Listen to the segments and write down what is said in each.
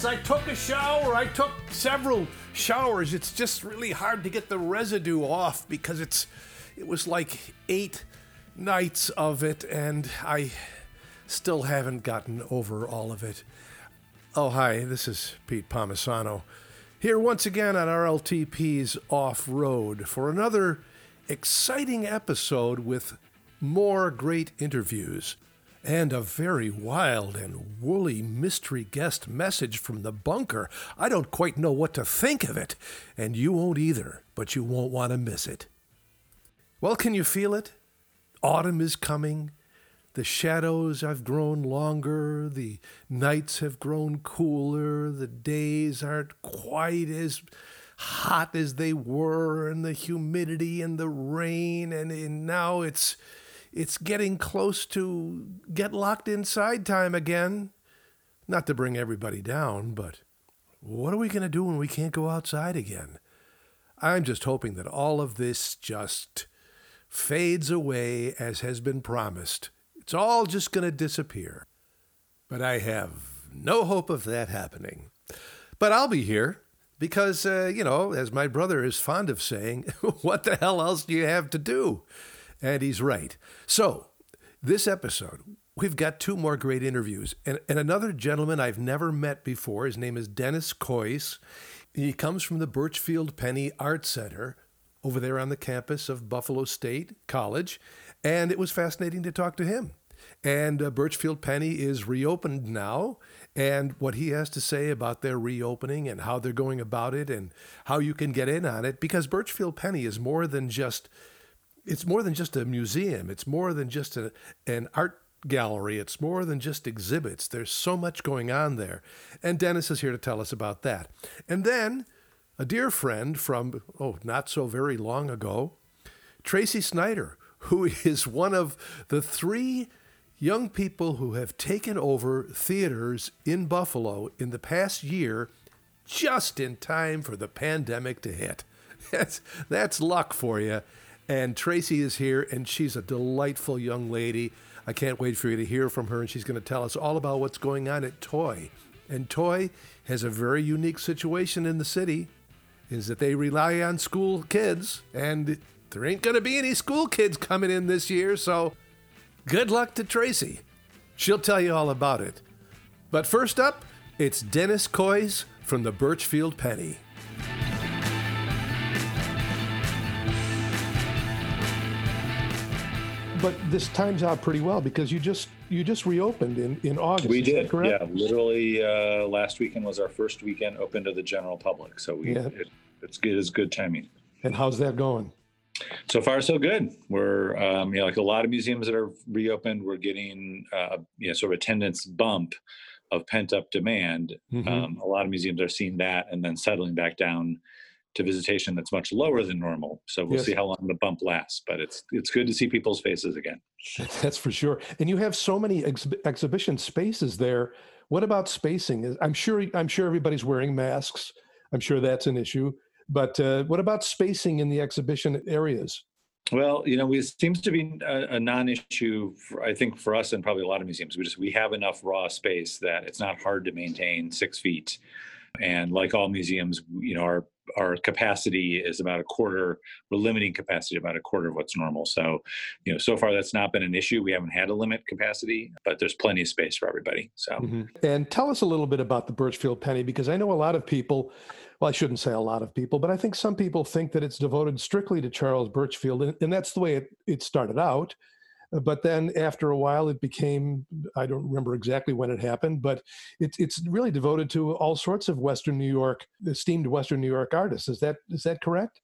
Yes, I took a shower. I took several showers. It's just really hard to get the residue off because it's it was like 8 nights of it and I still haven't gotten over all of it. Oh, hi. This is Pete Palmisano. Here once again on RLTP's Off Road for another exciting episode with more great interviews and a very wild and woolly mystery guest message from the bunker. I don't quite know what to think of it, and you won't either, but you won't want to miss it. Well, can you feel it? Autumn is coming. The shadows have grown longer, the nights have grown cooler, the days aren't quite as hot as they were, and the humidity and the rain, and, and now it's it's getting close to get locked inside time again. Not to bring everybody down, but what are we going to do when we can't go outside again? I'm just hoping that all of this just fades away as has been promised. It's all just going to disappear. But I have no hope of that happening. But I'll be here because, uh, you know, as my brother is fond of saying, what the hell else do you have to do? And he's right. So, this episode, we've got two more great interviews. And, and another gentleman I've never met before. His name is Dennis Kois. He comes from the Burchfield Penney Art Center over there on the campus of Buffalo State College. And it was fascinating to talk to him. And uh, Burchfield Penney is reopened now. And what he has to say about their reopening and how they're going about it and how you can get in on it. Because Burchfield Penney is more than just it's more than just a museum. It's more than just a, an art gallery. It's more than just exhibits. There's so much going on there. And Dennis is here to tell us about that. And then a dear friend from, oh, not so very long ago, Tracy Snyder, who is one of the three young people who have taken over theaters in Buffalo in the past year just in time for the pandemic to hit. That's, that's luck for you. And Tracy is here, and she's a delightful young lady. I can't wait for you to hear from her, and she's going to tell us all about what's going on at Toy. And Toy has a very unique situation in the city, is that they rely on school kids, and there ain't going to be any school kids coming in this year, so good luck to Tracy. She'll tell you all about it. But first up, it's Dennis Kois from the Burchfield Penney. But this times out pretty well because you just you just reopened in in August. We did, yeah. Literally, uh, last weekend was our first weekend open to the general public, so we yeah. it, it's good. It's good timing. And how's that going? So far, so good. We're um, you know like a lot of museums that are reopened, we're getting uh, you know sort of attendance bump of pent up demand. Mm-hmm. Um, a lot of museums are seeing that and then settling back down to visitation that's much lower than normal. So we'll yes. see how long the bump lasts, but it's it's good to see people's faces again. That's for sure. And you have so many ex- exhibition spaces there. What about spacing? I'm sure I'm sure everybody's wearing masks. I'm sure that's an issue. But uh, what about spacing in the exhibition areas? Well, you know, it seems to be a, a, non-issue. For, I think for us and probably a lot of museums, we just we have enough raw space that it's not hard to maintain six feet. And like all museums, you know, our our capacity is about a quarter we're limiting capacity about a quarter of what's normal. So you know so far that's not been an issue. We haven't had to limit capacity but there's plenty of space for everybody so. Mm-hmm. and tell us a little bit about the burchfield penney because i know a lot of people well i shouldn't say a lot of people but i think some people think that it's devoted strictly to charles burchfield and, and that's the way it, it started out but then after a while, it became I don't remember exactly when it happened, but it, it's really devoted to all sorts of Western New York, esteemed Western New York artists. Is that is that correct?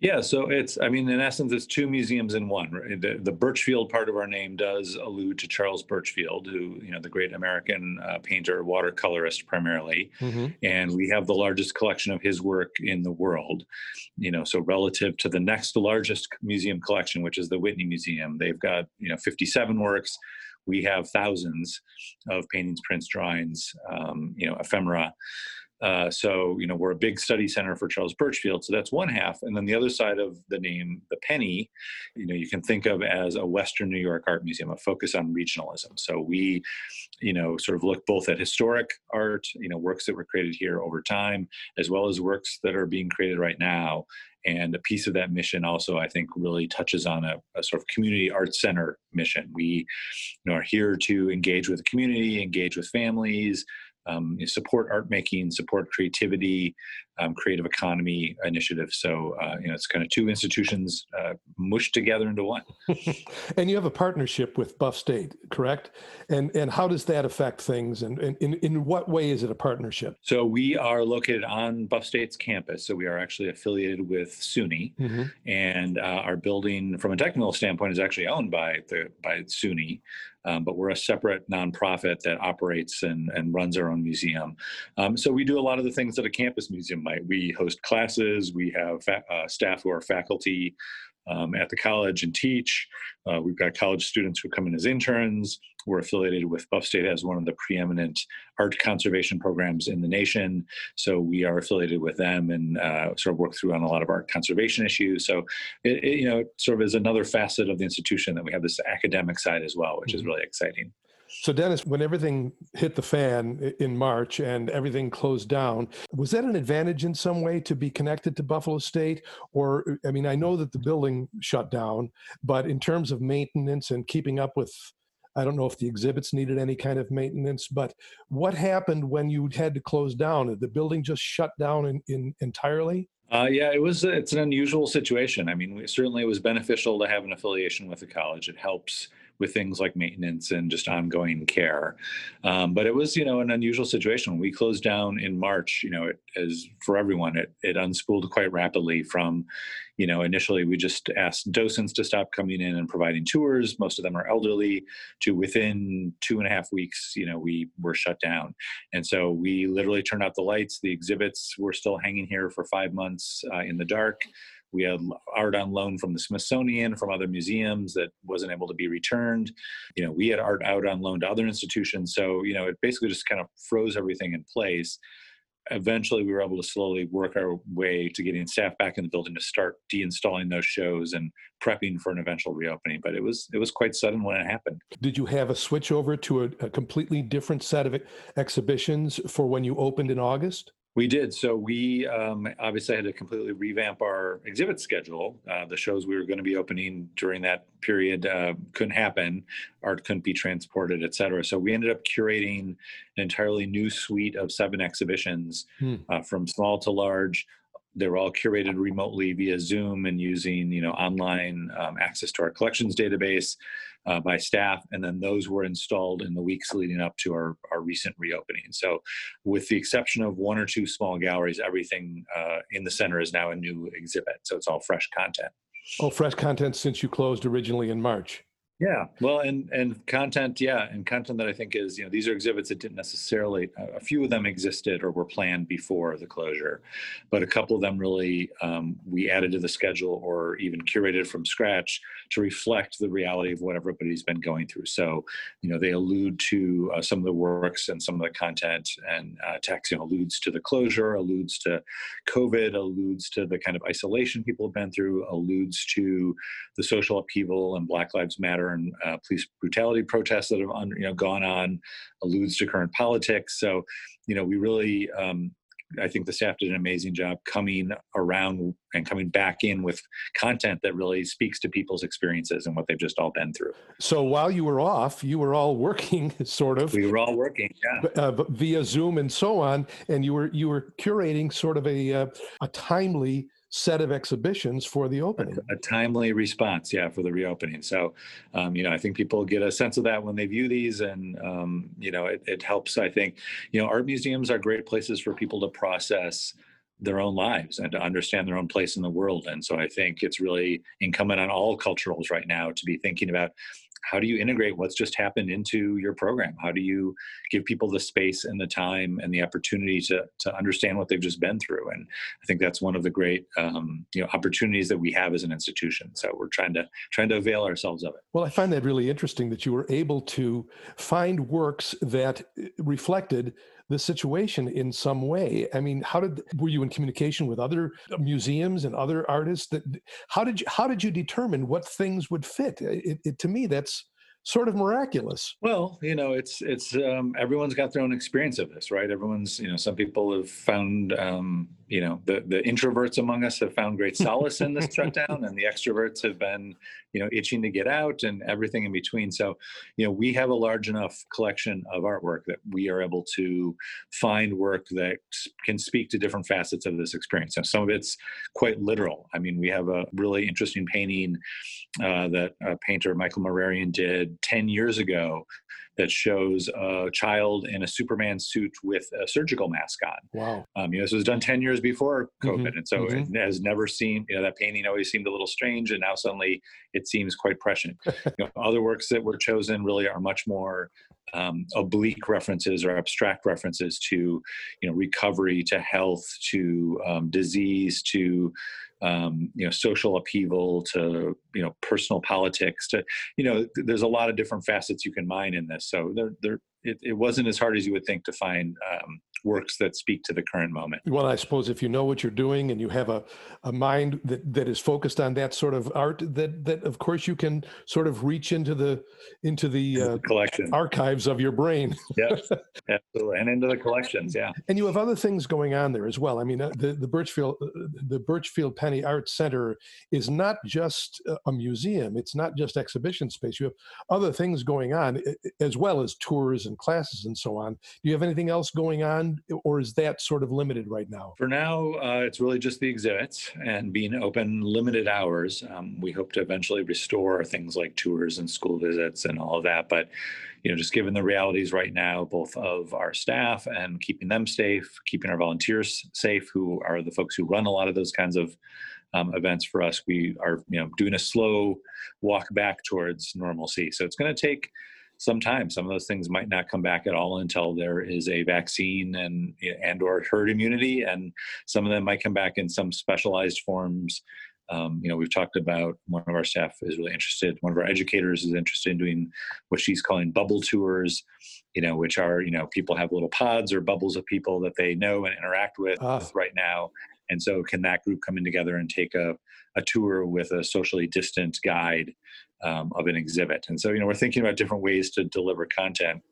Yeah, so it's, I mean, in essence, it's two museums in one. Right? The, the Burchfield part of our name does allude to Charles Burchfield, who, you know, the great American uh, painter, watercolorist primarily. Mm-hmm. And we have the largest collection of his work in the world. You know, so relative to the next largest museum collection, which is the Whitney Museum, they've got, you know, 57 works. We have thousands of paintings, prints, drawings, um, you know, ephemera Uh, so, you know, we're a big study center for Charles Burchfield. So that's one half. And then the other side of the name, the penny, you know, you can think of as a Western New York art museum, a focus on regionalism. So we, you know, sort of look both at historic art, you know, works that were created here over time, as well as works that are being created right now. And a piece of that mission also, I think, really touches on a, a sort of community arts center mission. We you know, are here to engage with the community, engage with families, um, support art making, support creativity, um, creative economy initiatives. So uh, you know, it's kind of two institutions uh, mushed together into one. and you have a partnership with Buff State, correct? And and how does that affect things? And, and in in what way is it a partnership? So we are located on Buff State's campus. So we are actually affiliated with SUNY, mm-hmm. and uh, our building, from a technical standpoint, is actually owned by the by SUNY. Um, but we're a separate nonprofit that operates and, and runs our own museum. Um, so we do a lot of the things that a campus museum might. We host classes, we have fa- uh, staff who are faculty um, at the college and teach. Uh, we've got college students who come in as interns. We're affiliated with Buff State as one of the preeminent art conservation programs in the nation. So we are affiliated with them and uh, sort of work through on a lot of art conservation issues. So it, it, you know, it sort of is another facet of the institution that we have this academic side as well, which mm-hmm. is really exciting. So, Dennis, when everything hit the fan in March and everything closed down, was that an advantage in some way to be connected to Buffalo State? Or, I mean, I know that the building shut down, but in terms of maintenance and keeping up with, I don't know if the exhibits needed any kind of maintenance, but what happened when you had to close down? Did the building just shut down in, in entirely? Uh, yeah, it was. It's an unusual situation. I mean, certainly it was beneficial to have an affiliation with the college. It helps with things like maintenance and just ongoing care. Um, but it was, you know, an unusual situation. We closed down in March, you know, it, as for everyone, it, it unspooled quite rapidly from, you know, initially we just asked docents to stop coming in and providing tours. Most of them are elderly to within two and a half weeks, you know, we were shut down. And so we literally turned out the lights. The exhibits were still hanging here for five months uh, in the dark. We had art on loan from the Smithsonian, from other museums that wasn't able to be returned. You know, we had art out on loan to other institutions. So, you know, it basically just kind of froze everything in place. Eventually, we were able to slowly work our way to getting staff back in the building to start deinstalling those shows and prepping for an eventual reopening. But it was it was quite sudden when it happened. Did you have a switch over to a, a completely different set of exhibitions for when you opened in August? We did. So we um, obviously had to completely revamp our exhibit schedule. Uh, the shows we were going to be opening during that period uh, couldn't happen. Art couldn't be transported, et cetera. So we ended up curating an entirely new suite of seven exhibitions hmm. uh, from small to large. They were all curated remotely via Zoom and using, you know, online um, access to our collections database uh, by staff, and then those were installed in the weeks leading up to our, our recent reopening. So, with the exception of one or two small galleries, everything uh, in the center is now a new exhibit. So, it's all fresh content. Oh, fresh content since you closed originally in March. Yeah, well, and and content, yeah, and content that I think is, you know, these are exhibits that didn't necessarily. A few of them existed or were planned before the closure, but a couple of them really um, we added to the schedule or even curated from scratch to reflect the reality of what everybody's been going through. So, you know, they allude to uh, some of the works and some of the content, and uh, text, you know, alludes to the closure, alludes to COVID, alludes to the kind of isolation people have been through, alludes to the social upheaval and Black Lives Matter and uh, police brutality protests that have you know gone on, alludes to current politics. So, you know, we really, um, I think the staff did an amazing job coming around and coming back in with content that really speaks to people's experiences and what they've just all been through. So while you were off, you were all working, sort of. We were all working, yeah, uh, via Zoom and so on, and you were you were curating sort of a uh, a timely set of exhibitions for the opening. A, timely response, yeah, for the reopening. So, um, you know, I think people get a sense of that when they view these, and um, you know, it, it helps. I think, you know, art museums are great places for people to process their own lives and to understand their own place in the world. And so I think it's really incumbent on all culturals right now to be thinking about how do you integrate what's just happened into your program? How do you give people the space and the time and the opportunity to to understand what they've just been through? And I think that's one of the great um, you know opportunities that we have as an institution. So we're trying to trying to avail ourselves of it. Well, I find that really interesting that you were able to find works that uh, reflected the situation in some way. I mean, how did were you in communication with other museums and other artists? That how did you how did you determine what things would fit? It, it, to me, that's sort of miraculous. Well, you know, it's it's um, everyone's got their own experience of this, right? Everyone's, you know, some people have found, um, you know, the the introverts among us have found great solace in this shutdown, and the extroverts have been, you know, itching to get out, and everything in between. So, you know, we have a large enough collection of artwork that we are able to find work that can speak to different facets of this experience. And some of it's quite literal. I mean, we have a really interesting painting uh, that a painter Michael Mararian did 10 years ago that shows a child in a Superman suit with a surgical mask on. Wow. Um, you know, this was done 10 years before COVID. Mm-hmm. And so mm-hmm. it has never seen, you know, that painting always seemed a little strange. And now suddenly it seems quite prescient. you know, other works that were chosen really are much more um, oblique references or abstract references to, you know, recovery, to health, to um, disease, to um, you know social upheaval to you know personal politics to you know there's a lot of different facets you can mine in this. So there there it, it wasn't as hard as you would think to find um, works that speak to the current moment. Well, I suppose if you know what you're doing and you have a, a mind that, that is focused on that sort of art, that that of course you can sort of reach into the into the uh, collection archives of your brain. yes, absolutely, and into the collections. Yeah, and you have other things going on there as well. I mean, uh, the the Burchfield uh, the Burchfield Penney Art Center is not just a museum; it's not just exhibition space. You have other things going on as well as tours and classes and so on. Do you have anything else going on? Or is that sort of limited right now? For now, uh, it's really just the exhibits and being open limited hours. Um, we hope to eventually restore things like tours and school visits and all of that. But you know, just given the realities right now, both of our staff and keeping them safe, keeping our volunteers safe, who are the folks who run a lot of those kinds of um, events for us, we are you know doing a slow walk back towards normalcy. So it's going to take some time. Some of those things might not come back at all until there is a vaccine and and or herd immunity, and some of them might come back in some specialized forms. Um, you know, we've talked about one of our staff is really interested. One of our educators is interested in doing what she's calling bubble tours. You know, which are you know people have little pods or bubbles of people that they know and interact with ah. right now. And so, can that group come in together and take a, a tour with a socially distant guide um, of an exhibit. And so, you know, we're thinking about different ways to deliver content.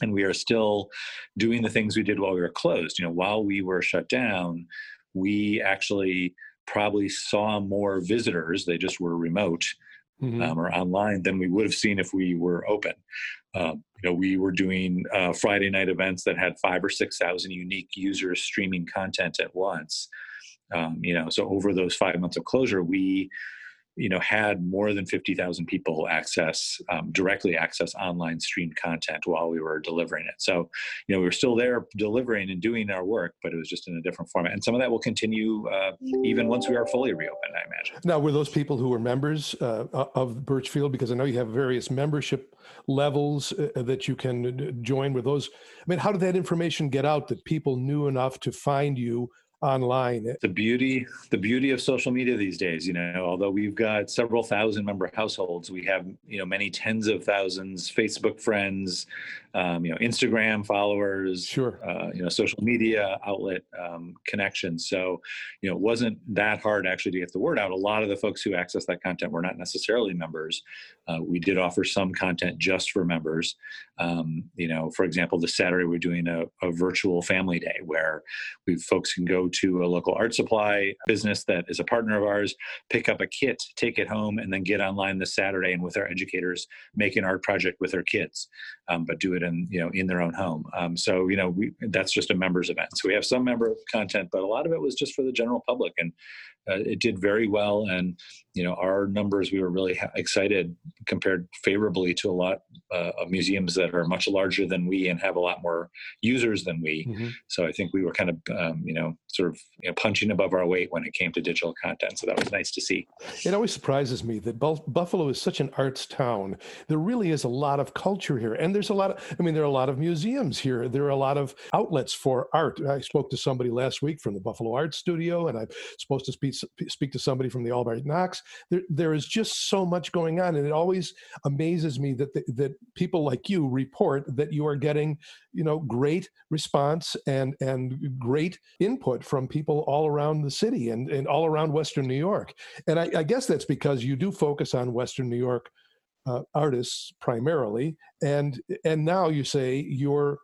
And we are still doing the things we did while we were closed. You know, while we were shut down, we actually probably saw more visitors. They just were remote mm-hmm. um, or online than we would have seen if we were open. Um, you know, we were doing uh, Friday night events that had five or six thousand unique users streaming content at once. Um, you know, so over those five months of closure, we you know had more than 50,000 people access um, directly access online streamed content while we were delivering it. So you know we were still there delivering and doing our work but it was just in a different format. And some of that will continue uh, even once we are fully reopened i imagine. Now were those people who were members uh, of burchfield because i know you have various membership levels uh, that you can uh, join with those i mean how did that information get out that people knew enough to find you online. The beauty, the beauty of social media these days, you know, although we've got several thousand member households, we have, you know, many tens of thousands Facebook friends, um, you know, Instagram followers, sure, uh, you know, social media outlet um, connections. So, you know, it wasn't that hard actually to get the word out. A lot of the folks who access that content were not necessarily members. Uh, we did offer some content just for members. Um, you know, for example, this Saturday we're doing a, a virtual family day where we folks can go to a local art supply business that is a partner of ours, pick up a kit, take it home, and then get online this Saturday and with our educators make an art project with their kids, um, but do it in you know in their own home. Um, so you know we that's just a members event. So we have some member content, but a lot of it was just for the general public and uh, it did very well, and you know our numbers we were really ha- excited compared favorably to a lot uh, of museums that are much larger than we and have a lot more users than we. Mm-hmm. So I think we were kind of um, you know sort of you know, punching above our weight when it came to digital content. So that was nice to see. It always surprises me that Buffalo is such an arts town. There really is a lot of culture here, and there's a lot of I mean there are a lot of museums here. There are a lot of outlets for art. I spoke to somebody last week from the Buffalo Art Studio, and I'm supposed to speak speak to somebody from the Albright Knox. There, there is just so much going on, and it always amazes me that the, that people like you report that you are getting, you know, great response and and great input from people all around the city and and all around Western New York. And I, I guess that's because you do focus on Western New York uh, artists primarily, and and now you say your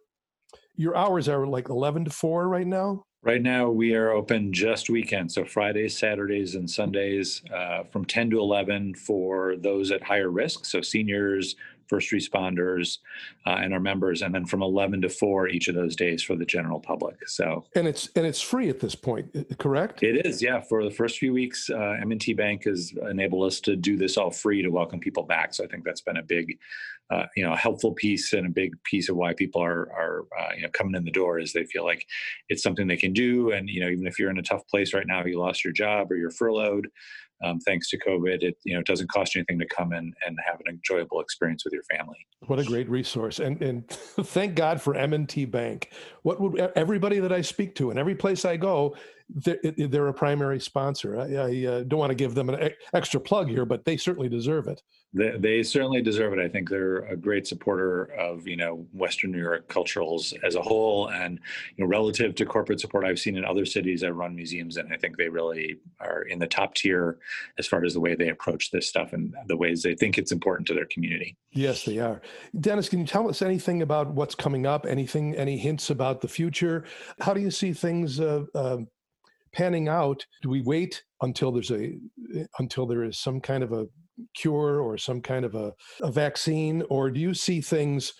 your hours are like eleven to four right now. Right now, we are open just weekends, so Fridays, Saturdays, and Sundays uh, from 10 to 11 for those at higher risk, so seniors, first responders, uh, and our members, and then from 11 to 4 each of those days for the general public. So and it's and it's free at this point, correct? It is, yeah. For the first few weeks, uh, M&T Bank has enabled us to do this all free to welcome people back. So I think that's been a big, uh, you know, helpful piece and a big piece of why people are are uh, you know coming in the door is they feel like it's something they can do, and you know, even if you're in a tough place right now, you lost your job or you're furloughed um, thanks to COVID. It you know it doesn't cost you anything to come in and have an enjoyable experience with your family. What a great resource, and and thank God for M&T Bank. What would everybody that I speak to and every place I go, they're, they're a primary sponsor. I, I uh, don't want to give them an extra plug here, but they certainly deserve it. They, they, certainly deserve it. I think they're a great supporter of you know Western New York culturals as a whole, and you know relative to corporate support I've seen in other cities that run museums, and I think they really are in the top tier as far as the way they approach this stuff and the ways they think it's important to their community. Yes, they are. Dennis, can you tell us anything about what's coming up? Anything? Any hints about the future? How do you see things? Uh, uh, panning out do we wait until there's a until there is some kind of a cure or some kind of a, a vaccine or do you see things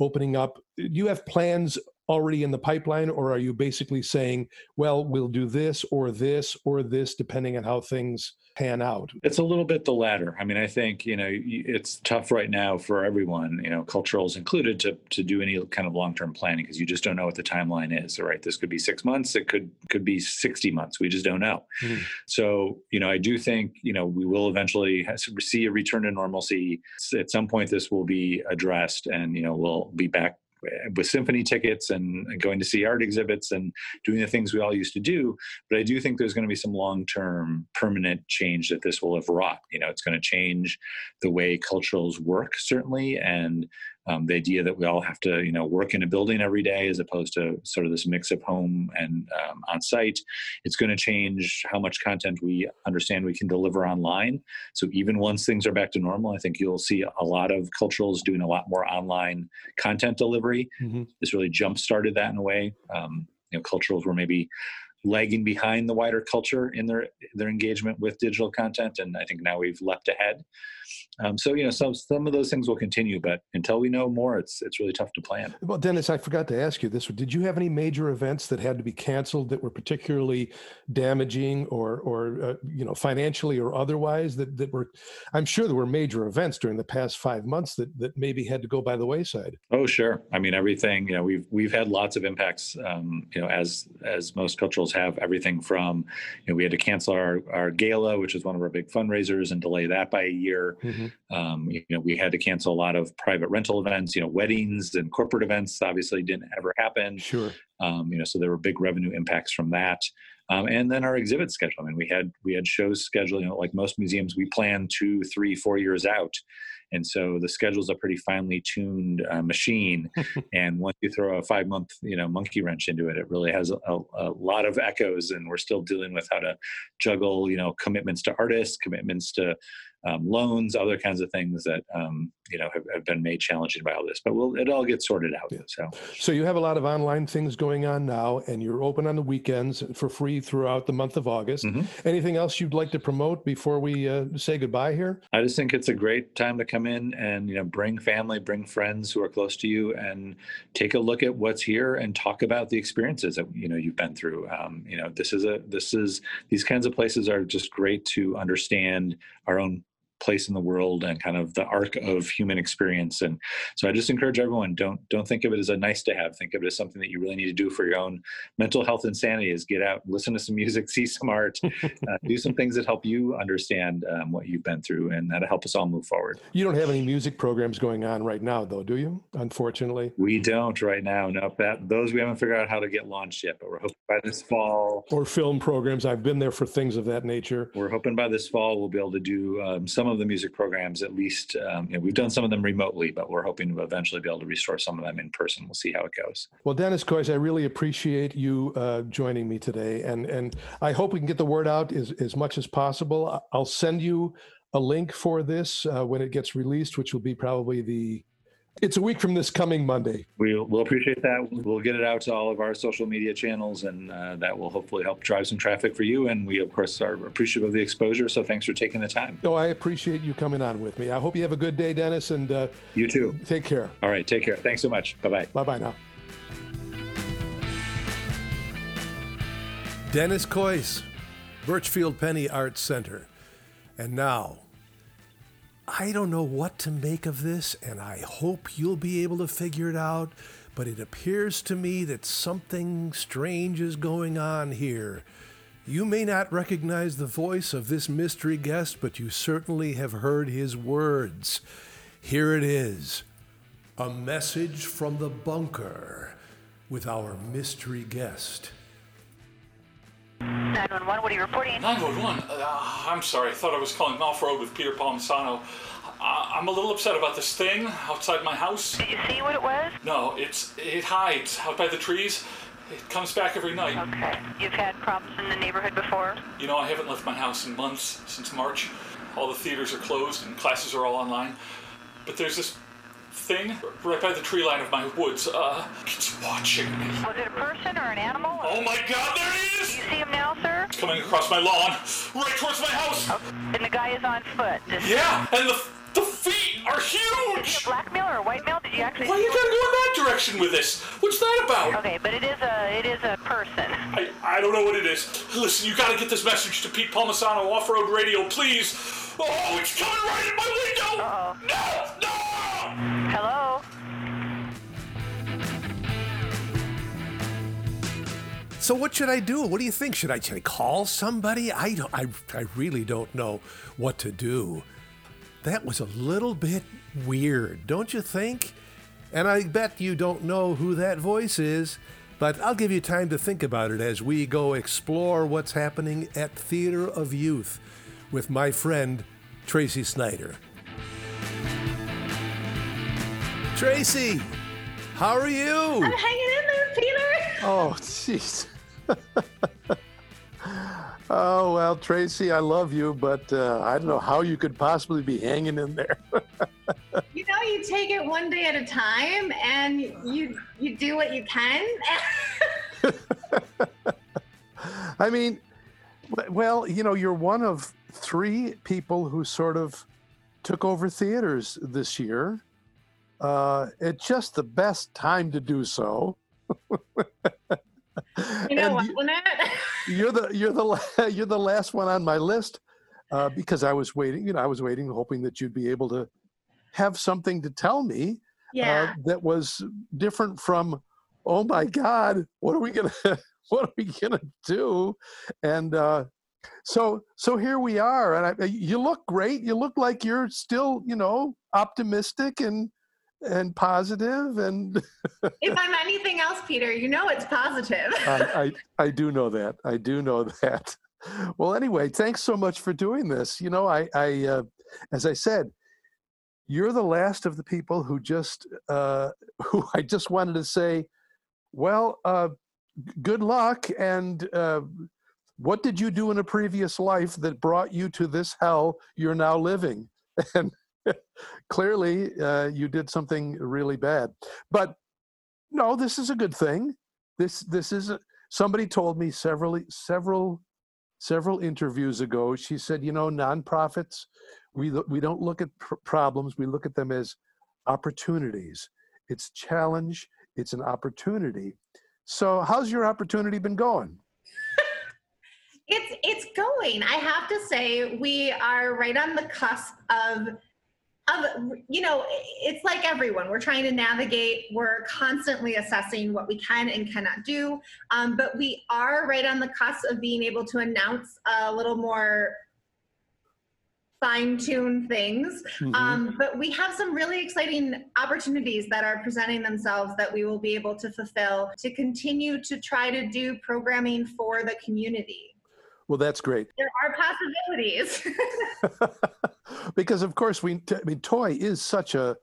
opening up? Do you have plans already in the pipeline or are you basically saying well we'll do this or this or this depending on how things pan out? It's a little bit the latter. I mean, I think you know it's tough right now for everyone, you know, culturals included, to to do any kind of long term planning because you just don't know what the timeline is. Right, this could be six months, it could could be sixty months. We just don't know. Mm-hmm. So you know, I do think you know we will eventually see a return to normalcy. At some point, this will be addressed, and you know we'll be back with symphony tickets and going to see art exhibits and doing the things we all used to do. But I do think there's going to be some long term permanent change that this will have wrought. You know, it's going to change the way culturals work, certainly, and um, the idea that we all have to you know work in a building every day as opposed to sort of this mix of home and um, on site it's going to change how much content we understand we can deliver online. So even once things are back to normal i think you'll see a lot of culturals doing a lot more online content delivery. Mm-hmm. this really jump started that in a way. Um, you know culturals were maybe lagging behind the wider culture in their their engagement with digital content and i think now we've leapt ahead um, so you know, some some of those things will continue, but until we know more, it's it's really tough to plan. Well, Dennis, I forgot to ask you this: Did you have any major events that had to be canceled that were particularly damaging, or or uh, you know, financially or otherwise? That that were, I'm sure there were major events during the past five months that that maybe had to go by the wayside. Oh, sure. I mean, everything. You know, we've we've had lots of impacts. Um, you know, as as most culturals have, everything from you know, we had to cancel our our gala, which is one of our big fundraisers, and delay that by a year. Mm-hmm. Um, you know, we had to cancel a lot of private rental events. You know, weddings and corporate events obviously didn't ever happen. Sure. Um, you know, so there were big revenue impacts from that. Um, and then our exhibit schedule. I mean, we had we had shows scheduled. You know, like most museums, we plan two, three, four years out, and so the schedule is a pretty finely tuned uh, machine. and once you throw a five month, you know, monkey wrench into it, it really has a, a, lot of echoes. And we're still dealing with how to juggle, you know, commitments to artists, commitments to um, loans, other kinds of things that um, you know have, have, been made challenging by all this. But we'll it all gets sorted out. Yeah. So, so you have a lot of online things going on now, and you're open on the weekends for free throughout the month of August. Mm-hmm. Anything else you'd like to promote before we uh, say goodbye here? I just think it's a great time to come in and you know bring family, bring friends who are close to you, and take a look at what's here and talk about the experiences that you know you've been through. Um, you know, this is a this is these kinds of places are just great to understand our own place in the world and kind of the arc of human experience. And so i just encourage everyone don't don't think of it as a nice to have. Think of it as something that you really need to do for your own mental health and sanity is get out listen to some music see some art uh, do some things that help you understand um, what you've been through and that'll help us all move forward. You don't have any music programs going on right now though do you unfortunately? We don't right now no. That those we haven't figured out how to get launched yet but we're hoping by this fall or film programs. I've been there for things of that nature. We're hoping by this fall we'll be able to do um, some some of the music programs, at least, um, you know, we've done some of them remotely, but we're hoping to eventually be able to restore some of them in person. We'll see how it goes. Well, Dennis Kois, I really appreciate you uh, joining me today, and and I hope we can get the word out as as much as possible. I'll send you a link for this uh, when it gets released, which will be probably the it's a week from this coming Monday. We'll, we'll appreciate that. We'll get it out to all of our social media channels, and uh, that will hopefully help drive some traffic for you. And we, of course, are appreciative of the exposure. So thanks for taking the time. Oh, I appreciate you coming on with me. I hope you have a good day, Dennis, and uh, you too. Take care. All right, take care. Thanks so much. Bye bye. Bye bye now. Dennis Kois, Burchfield Penney Arts Center. And now, I don't know what to make of this, and I hope you'll be able to figure it out, but it appears to me that something strange is going on here. You may not recognize the voice of this mystery guest, but you certainly have heard his words. Here it is a message from the bunker with our mystery guest. 911, what are you reporting? 911? Uh, I'm sorry, I thought I was calling off road with Peter Palmisano. Uh, I'm a little upset about this thing outside my house. Did you see what it was? No, it's it hides out by the trees. It comes back every night. Okay. You've had problems in the neighborhood before? You know, I haven't left my house in months, since March. All the theaters are closed and classes are all online. But there's this thing right by the tree line of my woods. Uh, it's watching me. Was it a person or an animal? Oh my god, there he is! Do you see him now, sir? It's coming across my lawn, right towards my house. Oh, and the guy is on foot. Yeah, and the the feet are huge. Is he a black male or a white male? Did you actually? Why are you gotta go in that direction with this? What's that about? Okay, but it is a it is a person. I I don't know what it is. Listen, you gotta get this message to Pete Palmisano Off Road Radio, please. Oh, it's coming right in my window! Uh-oh. No! No! Hello? So what should I do? What do you think? Should I, should I call somebody? I don't. I, I really don't know what to do. That was a little bit weird, don't you think? And I bet you don't know who that voice is, but I'll give you time to think about it as we go explore what's happening at Theater of Youth with my friend Tracy Snyder. Tracy, how are you? I'm hanging in there, Peter. Oh, jeez. oh, well, Tracy, I love you, but uh, I don't know how you could possibly be hanging in there. you know, you take it one day at a time and you you do what you can. I mean, well, you know, you're one of three people who sort of took over theaters this year. Uh, it's just the best time to do so. you know what, you, are the you're the you're the last one on my list uh, because I was waiting. You know, I was waiting, hoping that you'd be able to have something to tell me uh, yeah. uh, that was different from, oh my God, what are we gonna what are we gonna do? And uh, so so here we are and I, you look great you look like you're still you know optimistic and and positive and if i'm anything else peter you know it's positive. I, I, I do know that. I do know that. Well anyway thanks so much for doing this. You know i i uh, as i said you're the last of the people who just uh who i just wanted to say well uh good luck and uh what did you do in a previous life that brought you to this hell you're now living? And clearly, uh, you did something really bad. But no, this is a good thing. This this is a, somebody told me several several several interviews ago. She said, you know, nonprofits, we we don't look at pr- problems. We look at them as opportunities. It's challenge. It's an opportunity. So, how's your opportunity been going? It's it's going. I have to say we are right on the cusp of of you know it's like everyone. We're trying to navigate. We're constantly assessing what we can and cannot do. Um, but we are right on the cusp of being able to announce a little more fine-tune things. Mhm. um, but we have some really exciting opportunities that are presenting themselves that we will be able to fulfill to continue to try to do programming for the community. Well, that's great. there are possibilities because of course we I mean toy is such a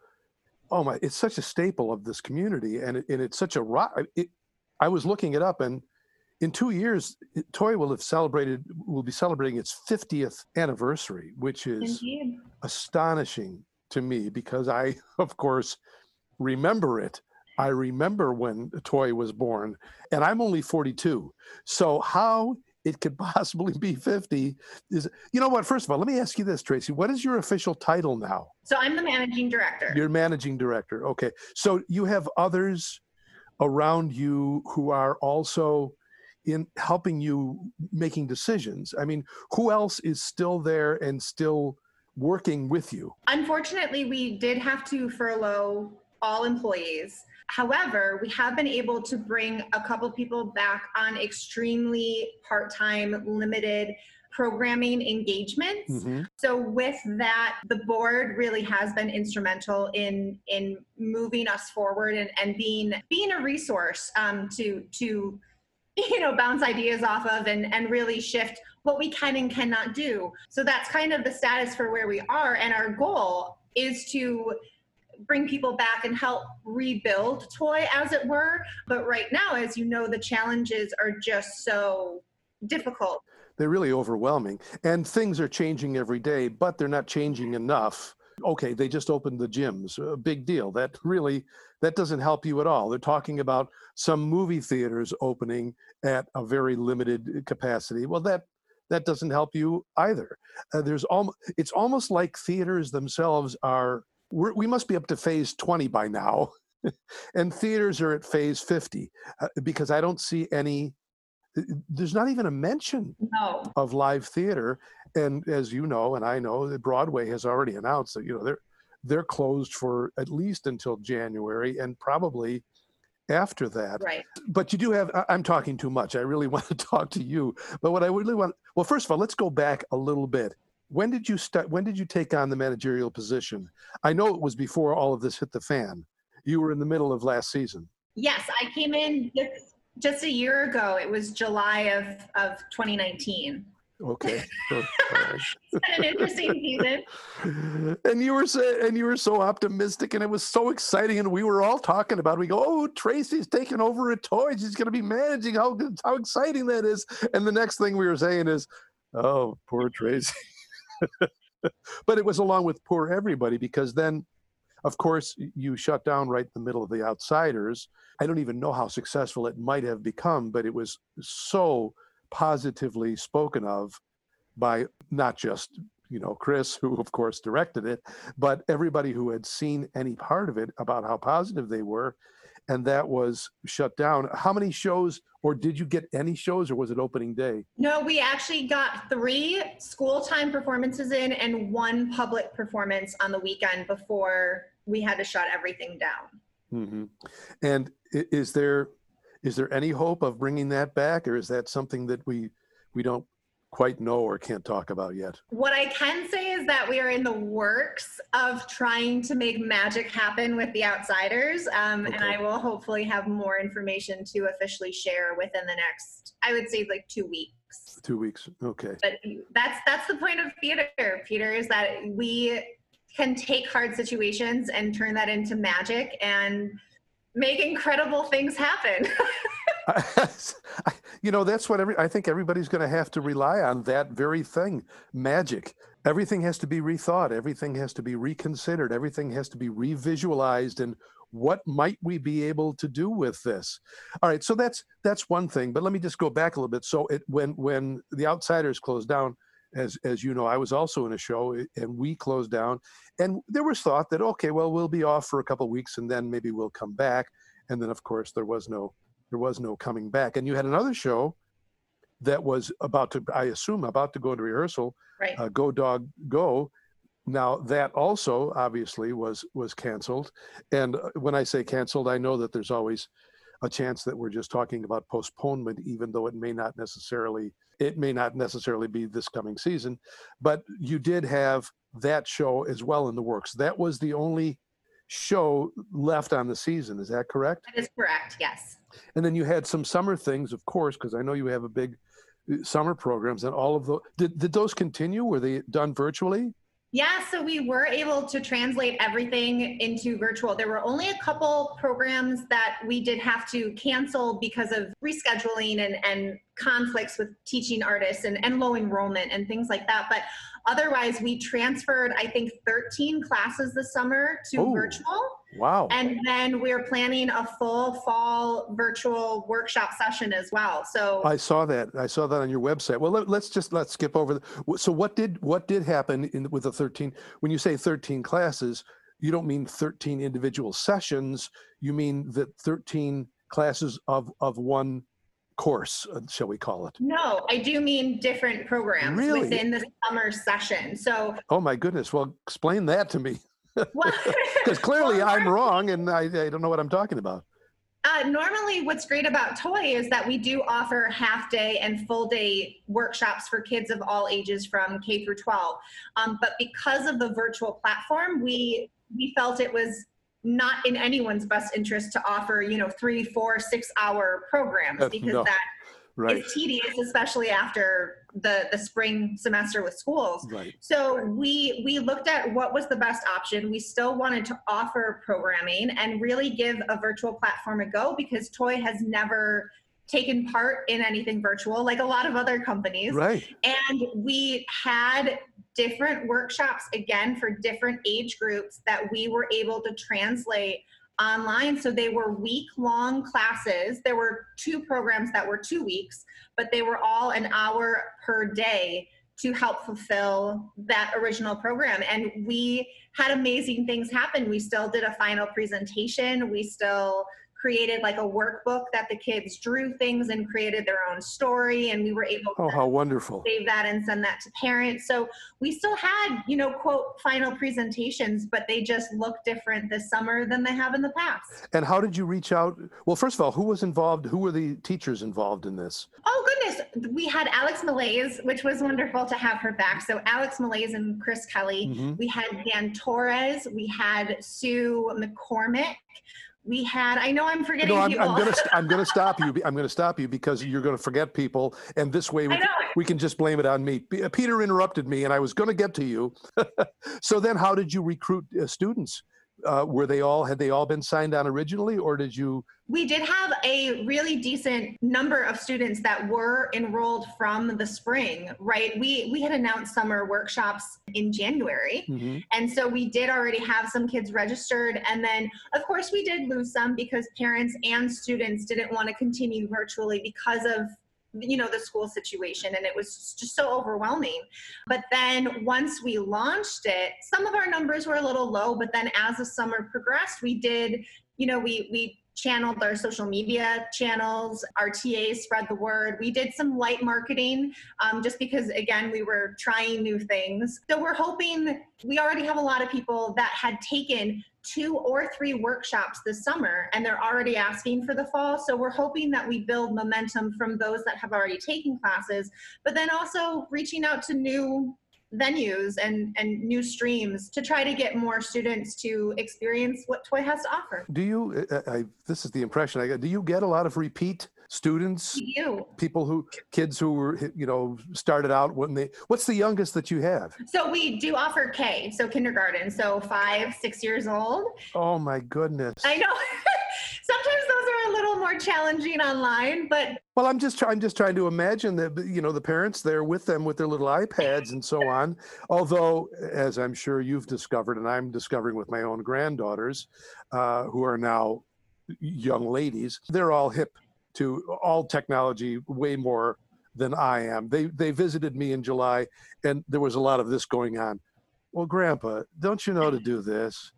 oh my it's such a staple of this community and it, and it's such a rock it, I was looking it up and in 2 years toy will have celebrated will be celebrating its 50th anniversary which is Indeed. astonishing to me because I of course remember it I remember when toy was born and I'm only 42 so how it could possibly be 50 is you know what first of all let me ask you this tracy what is your official title now So I'm the managing director. you're managing director okay so you have others around you who are also in helping you making decisions i mean who else is still there and still working with you Unfortunately, we did have to furlough all employees. However, we have been able to bring a couple people back on extremely part time, limited programming engagements. Mhm. So with that, the board really has been instrumental in in moving us forward and, and being being a resource um, to to you know bounce ideas off of and and really shift what we can and cannot do. So that's kind of the status for where we are, and our goal is to bring people back and help rebuild toy as it were. But right now as you know the challenges are just so difficult. They're really overwhelming and things are changing every day but they're not changing enough. Okay they just opened the gyms a big deal. That really that doesn't help you at all. They're talking about some movie theaters opening at a very limited capacity. Well that that doesn't help you either. Uh, there's almost it's almost like theaters themselves are we're, we must be up to phase 20 by now and theaters are at phase 50 uh, because i don't see any there's not even a mention no. of live theater and as you know and i know that broadway has already announced that you know they're they're closed for at least until january and probably after that. Right. But you do have i'm talking too much i really want to talk to you but what i really want well first of all let's go back a little bit when did you start when did you take on the managerial position? I know it was before all of this hit the fan. You were in the middle of last season. Yes i came in just, just a year ago. It was july of of 2019 okay. All right. it's been an interesting season. And you were so, and you were so optimistic and it was so exciting and we were all talking about it. we go oh tracy's taking over at toys she's going to be managing. How how exciting that is. And the next thing we were saying is oh poor tracy but it was along with poor everybody because then of course you shut down right in the middle of the outsiders. I don't even know how successful it might have become but it was so positively spoken of by not just you know chris who of course directed it but everybody who had seen any part of it about how positive they were and that was shut down. How many shows or did you get any shows or was it opening day? No we actually got three school time performances in and one public performance on the weekend before we had to shut everything down. Hmm and is there is there any hope of bringing that back or is that something that we we don't quite know or can't talk about yet What I can say is that we are in the works of trying to make magic happen with the outsiders. Um, And I will hopefully have more information to officially share within the next, I would say, like two weeks. two weeks okay But that's that's the point of theater, Peter, is that we can take hard situations and turn that into magic and make incredible things happen. you know, that's what every, I think everybody's going to have to rely on that very thing magic. Everything has to be rethought, everything has to be reconsidered, everything has to be revisualized and what might we be able to do with this all right so that's that's one thing but let me just go back a little bit so it when when the outsiders closed down as as you know i was also in a show eh, and we closed down and there was thought that okay well we'll be off for a couple of weeks and then maybe we'll come back and then of course there was no there was no coming back. And you had another show that was about to i assume about to go into rehearsal Right. uh, go dog go. Now that also obviously was was canceled. And uh, when i say canceled i know that there's always a chance that we're just talking about postponement even though it may not necessarily it may not necessarily be this coming season. But you did have that show as well in the works. That was the only show left on the season is that correct That is correct. Yes. and then you had some summer things of course because i know you have a big uh, summer programs and all of those did, did those continue were they done virtually Yeah, so we were able to translate everything into virtual. There were only a couple programs that we did have to cancel because of rescheduling and, and conflicts with teaching artists and, and low enrollment and things like that. But otherwise, we transferred, I think, 13 classes this summer to Oh. virtual. Wow And then we're planning a full fall virtual workshop session as well. So I saw that. I saw that on your website. Well, let, us just let's skip over. The, so what did what did happen in, with the thirteen? When you say thirteen classes, you don't mean thirteen individual sessions. You mean that thirteen classes of of one course, uh, shall we call it? no, I do mean different programs Really? within the summer session. So Oh my goodness! Well, explain that to me? Because clearly Well, I'm wrong and I, I don't know what I'm talking about. Uh, normally, what's great about Toy is that we do offer half day and full day workshops for kids of all ages from K through 12. Um, but because of the virtual platform, we we felt it was not in anyone's best interest to offer you know three, four, six hour programs because no. that Right. is tedious, especially after the the spring semester with schools. Right. So we we looked at what was the best option. We still wanted to offer programming and really give a virtual platform a go because Toy has never taken part in anything virtual like a lot of other companies. Right. And we had different workshops again for different age groups that we were able to translate online. So they were week long classes. There were two programs that were two weeks, but they were all an hour per day to help fulfill that original program. And we had amazing things happen. We still did a final presentation. We still created like a workbook that the kids drew things and created their own story. And we were able Oh, how wonderful. save that and send that to parents. So we still had, you know, quote, final presentations, but they just look different this summer than they have in the past. And how did you reach out? Well, first of all, who was involved? Who were the teachers involved in this? Oh, goodness. We had Alex Malaise, which was wonderful to have her back. So Alex Malaise and Chris Kelly. Mhm. We had Dan Torres. We had Sue McCormick. We had, I know I'm forgetting No, I'm, people. I'm gonna I'm gonna stop you. I'm gonna stop you because you're gonna forget people, and this way we can, we can just blame it on me. Peter interrupted me, and I was gonna get to you. so then, how did you recruit uh, students? Uh, were they all had they all been signed on originally, or did you? We did have a really decent number of students that were enrolled from the spring, right? We we had announced summer workshops in January. Mhm. And so we did already have some kids registered. And then, of course, we did lose some because parents and students didn't want to continue virtually because of you know the school situation and it was just so overwhelming. But then once we launched it some of our numbers were a little low but then as the summer progressed we did you know we we channeled our social media channels our tas spread the word. We did some light marketing um, just because again we were trying new things. So we're hoping we already have a lot of people that had taken two or three workshops this summer and they're already asking for the fall so we're hoping that we build momentum from those that have already taken classes but then also reaching out to new venues and and new streams to try to get more students to experience what toy has to offer Do you? I, this is the impression I got. Do you get a lot of repeat students? you People who kids who were you know started out when they. What's the youngest that you have? so we do offer k so kindergarten so five six years old Oh my goodness. I know. Sometimes those are a little more challenging online, but Well, I'm just trying. I'm just trying to imagine that you know the parents there with them with their little iPads and so on. Although, as I'm sure you've discovered, and I'm discovering with my own granddaughters, uh, who are now young ladies, they're all hip to all technology way more than I am. They they visited me in July, and there was a lot of this going on. Well, Grandpa, don't you know to do this?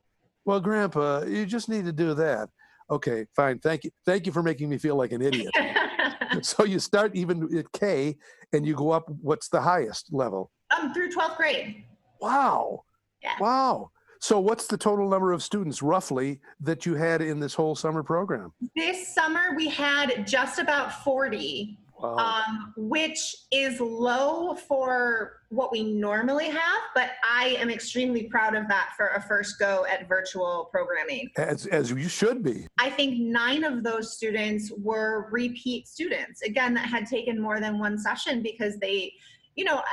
Well, Grandpa, you just need to do that. Okay, fine. Thank you. Thank you for making me feel like an idiot. so you start even at K, and you go up. What's the highest level? um, through 12th grade. Wow. Yeah. Wow. So what's the total number of students roughly that you had in this whole summer program? This summer we had just about 40, Wow. um, which is low for what we normally have, but I am extremely proud of that for a first go at virtual programming. as as you should be. I think nine of those students were repeat students, again, that had taken more than one session because they, you know, I,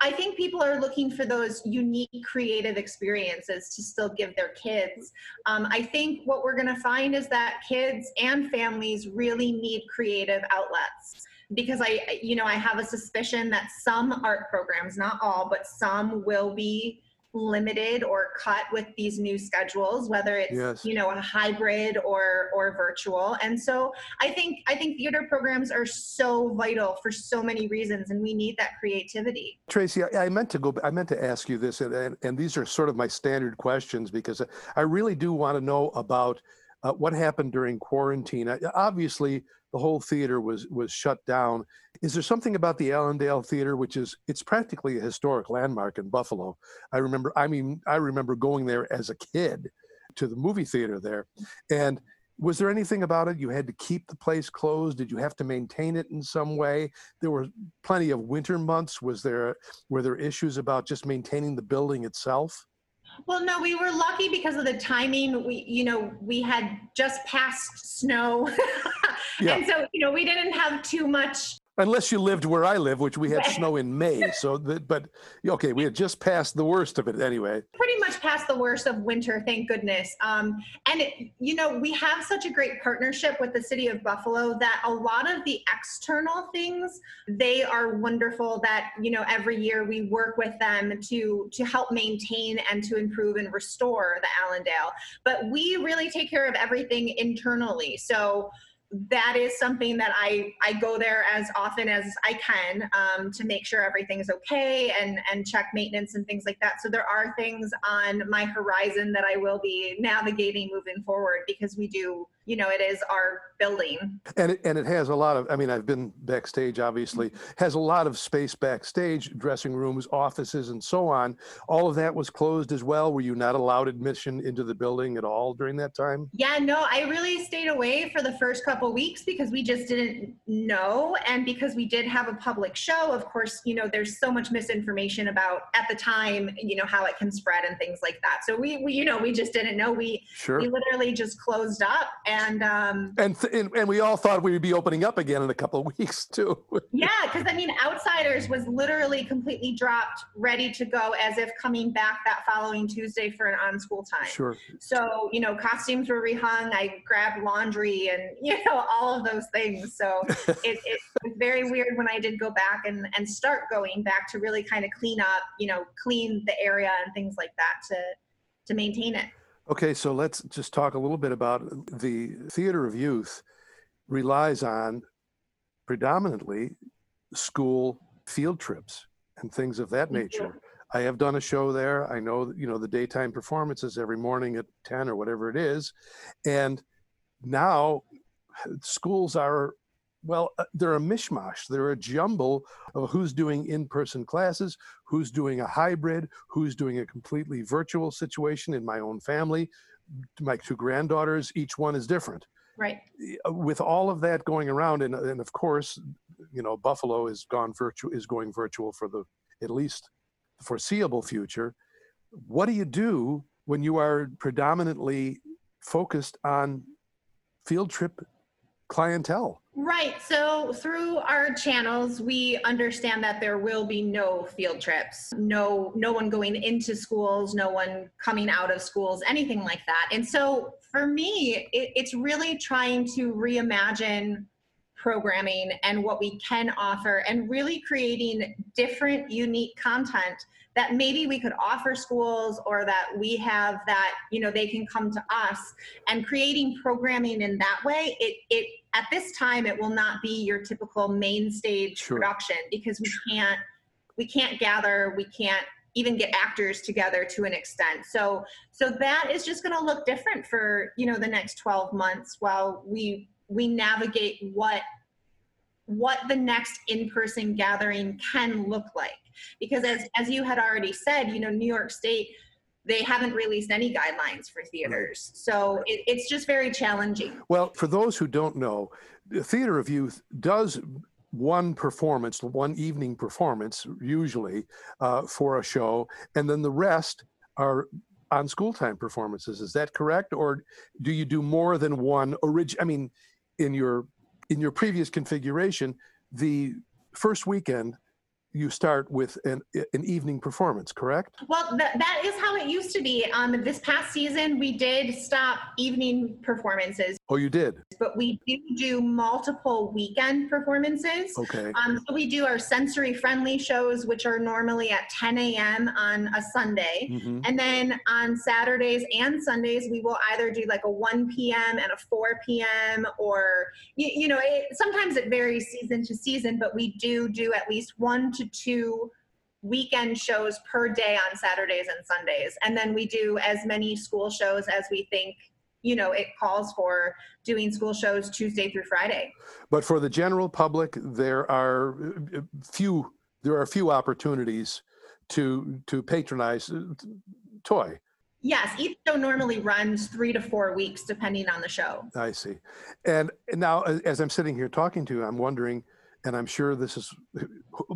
I think people are looking for those unique creative experiences to still give their kids. Um, I think what we're going to find is that kids and families really need creative outlets because I, you know, I have a suspicion that some art programs, not all, but some will be limited or cut with these new schedules whether it's Yes. you know a hybrid or or virtual and so i think i think theater programs are so vital for so many reasons and we need that creativity Tracy, I, I meant to go. I meant to ask you this, and, and, and these are sort of my standard questions because I really do want to know about uh, what happened during quarantine. Obviously, the whole theater was was shut down. Is there something about the Allendale Theater, which is it's practically a historic landmark in Buffalo? I remember. I mean, I remember going there as a kid to the movie theater there, and was there anything about it you had to keep the place closed did you have to maintain it in some way there were plenty of winter months was there were there issues about just maintaining the building itself well no we were lucky because of the timing we you know we had just passed snow Yeah. and so you know we didn't have too much unless you lived where i live which we had snow in may so that but okay we had just passed the worst of it anyway. Pretty much past the worst of winter thank goodness. Um, and it, you know we have such a great partnership with the city of buffalo that a lot of the external things they are wonderful that you know every year we work with them to to help maintain and to improve and restore the allendale. But we really take care of everything internally. So that is something that I, I go there as often as I can um, to make sure everything's okay and, and check maintenance and things like that. So there are things on my horizon that I will be navigating moving forward because we do, you know, it is our building. and it, and it has a lot of i mean i've been backstage obviously has a lot of space backstage dressing rooms offices and so on all of that was closed as well were you not allowed admission into the building at all during that time Yeah, no, I really stayed away for the first couple weeks because we just didn't know. And because we did have a public show, of course, you know, there's so much misinformation about at the time, you know, how it can spread and things like that. So we, we you know, we just didn't know. We, sure we literally just closed up and, um, and, th- and and we all thought we would be opening up again in a couple of weeks too yeah, because I mean, Outsiders was literally completely dropped, ready to go as if coming back that following Tuesday for an on school time. sure So, you know, costumes were rehung. I grabbed laundry and, you know, all of those things. So it, it was very weird when I did go back and, and start going back to really kind of clean up, you know, clean the area and things like that to, to maintain it. Okay, so let's just talk a little bit about the Theater of Youth relies on predominantly school field trips and things of that do. nature. I have done a show there. I know, you know, the daytime performances every morning at 10 or whatever it is. And now schools are, well, uh, they're a mishmash. They're a jumble of who's doing in person classes, who's doing a hybrid, who's doing a completely virtual situation in my own family. My two granddaughters, each one is different Right. uh, with all of that going around, and, and of course, you know, Buffalo is gone virtual is going virtual for the at least foreseeable future. What do you do when you are predominantly focused on field trip clientele? Right. So through our channels, we understand that there will be no field trips, no no one going into schools, no one coming out of schools, anything like that. And so for me, it, it's really trying to reimagine programming and what we can offer and really creating different unique content that maybe we could offer schools or that we have that you know they can come to us. And creating programming in that way it it at this time it will not be your typical main stage Sure. production because we can't we can't gather we can't even get actors together to an extent. So so that is just going to look different for you know the next 12 months while we we navigate what what the next in-person gathering can look like because as as you had already said you know new york state they haven't released any guidelines for theaters so it, it's just very challenging Well, for those who don't know, the Theater of Youth does one performance, one evening performance, usually uh, for a show, and then the rest are on school time performances. Is that correct, or do you do more than one? Orig- I mean, in your in your previous configuration, the first weekend you start with an an evening performance, correct? well that, that is how it used to be um, this past season we did stop evening performances Oh, you did. but we do do multiple weekend performances Okay. Um, so we do our sensory friendly shows, which are normally at 10 a.m. on a Sunday. Mhm. And then on Saturdays and Sundays, we will either do like a 1 p.m. and a 4 p.m. or, you, you know, it, sometimes it varies season to season, but we do do at least one to two weekend shows per day on Saturdays and Sundays. And then we do as many school shows as we think, you know, it calls for doing school shows Tuesday through Friday. But for the general public, there are uh, few there are few opportunities to to patronize uh, toy. Yes, each show normally runs three to four weeks, depending on the show. I see. And now, as I'm sitting here talking to you, I'm wondering, and I'm sure this is.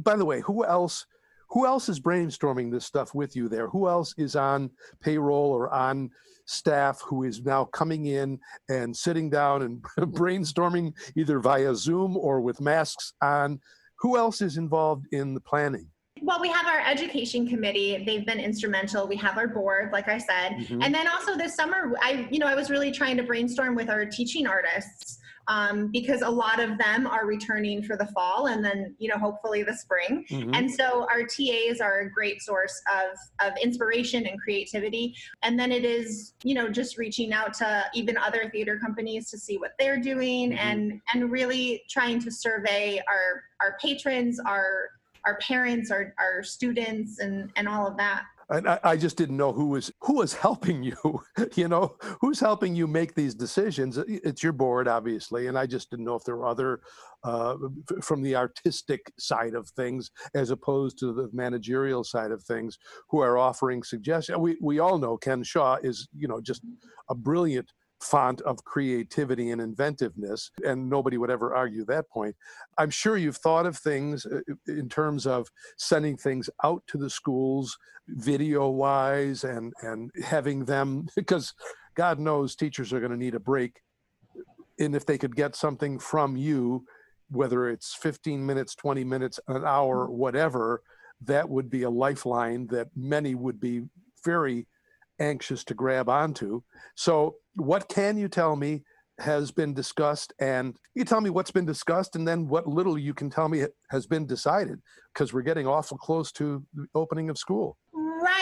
By the way, who else? Who else is brainstorming this stuff with you there? Who else is on payroll or on staff who is now coming in and sitting down and brainstorming either via Zoom or with masks on? Who else is involved in the planning? Well, we have our education committee. They've been instrumental. We have our board, like I said. Mhm. And then also this summer, I, you know, I was really trying to brainstorm with our teaching artists um, because a lot of them are returning for the fall and then, you know, hopefully the spring. Mhm. And so our TAs are a great source of, of inspiration and creativity. And then it is, you know, just reaching out to even other theater companies to see what they're doing Mhm. and and really trying to survey our our patrons, our our parents, our, our students and, and all of that. And I, I just didn't know who was who was helping you. you know, who's helping you make these decisions? It's your board, obviously, and I just didn't know if there were other uh, from the artistic side of things as opposed to the managerial side of things who are offering suggestions. We we all know Ken Shaw is you know just a brilliant font of creativity and inventiveness, and nobody would ever argue that point. I'm sure you've thought of things uh, in terms of sending things out to the schools video wise and and having them because god knows teachers are going to need a break and if they could get something from you whether it's 15 minutes 20 minutes an hour whatever that would be a lifeline that many would be very anxious to grab onto. So what can you tell me has been discussed? And you tell me what's been discussed and then what little you can tell me has been decided because we're getting awful close to the opening of school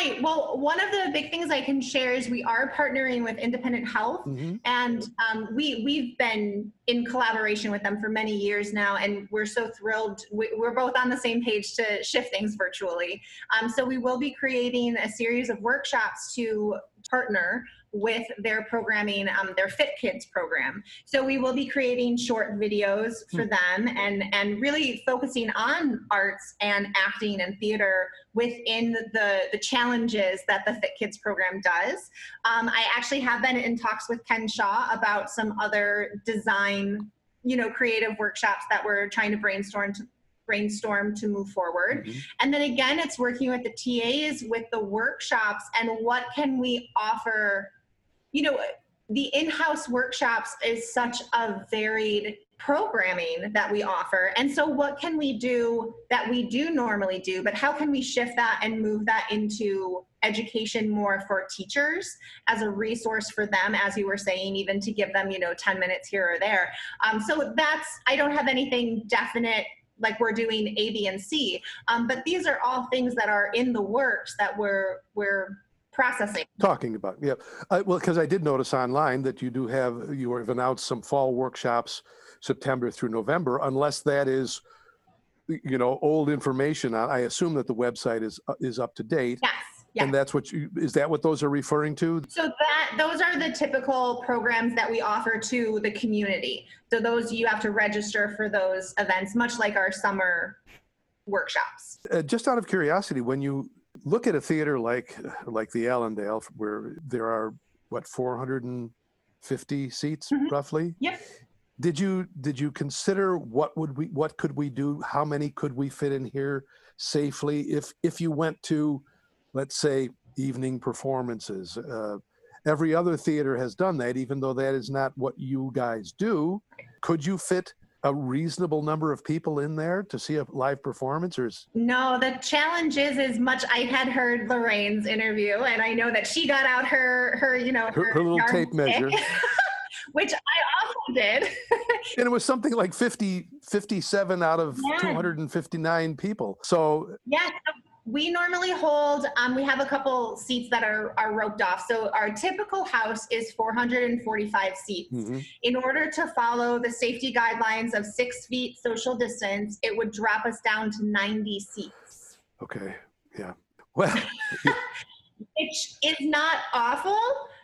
Right. Well, one of the big things I can share is we are partnering with Independent Health, Mhm. and um, we we've been in collaboration with them for many years now, and we're so thrilled. We, we're both on the same page to shift things virtually. Um, so we will be creating a series of workshops to partner with their programming, um, their Fit Kids program. So we will be creating short videos for them, and and really focusing on arts and acting and theater within the the challenges that the Fit Kids program does. Um, I actually have been in talks with Ken Shaw about some other design, you know, creative workshops that we're trying to brainstorm to brainstorm to move forward. Mhm. And then again, it's working with the TAs with the workshops and what can we offer. You know, the in-house workshops is such a varied programming that we offer. And so what can we do that we do normally do, but how can we shift that and move that into education more for teachers as a resource for them, as you were saying, even to give them, you know, 10 minutes here or there. Um, so that's, I don't have anything definite like we're doing A, B, and C. Um, but these are all things that are in the works that we're we're processing. Talking about, yeah. Well, because I did notice online that you do have you have announced some fall workshops September through November, unless that is you know old information. I assume that the website is uh, is up to date. Yes. Yeah. And that's what you is that what those are referring to? So that those are the typical programs that we offer to the community. So those you have to register for those events, much like our summer workshops. Uh, just out of curiosity, when you look at a theater like like the Allendale, where there are what 450 seats Mhm. roughly, Yep. did you did you consider what would we what could we do? How many could we fit in here safely if if you went to, let's say, evening performances? Uh, every other theater has done that, even though that is not what you guys do. Could you fit a reasonable number of people in there to see a live performance, or is No, the challenge is as much I had heard Lorraine's interview and I know that she got out her her, you know, Her- her little tape measure. which I also did. and it was something like 50 57 out of Yeah. 259 people so Yes, so we normally hold, um, we have a couple seats that are, are roped off. So our typical house is 445 seats. mhm. In order to follow the safety guidelines of six feet social distance, it would drop us down to 90 seats, okay yeah well which is not awful.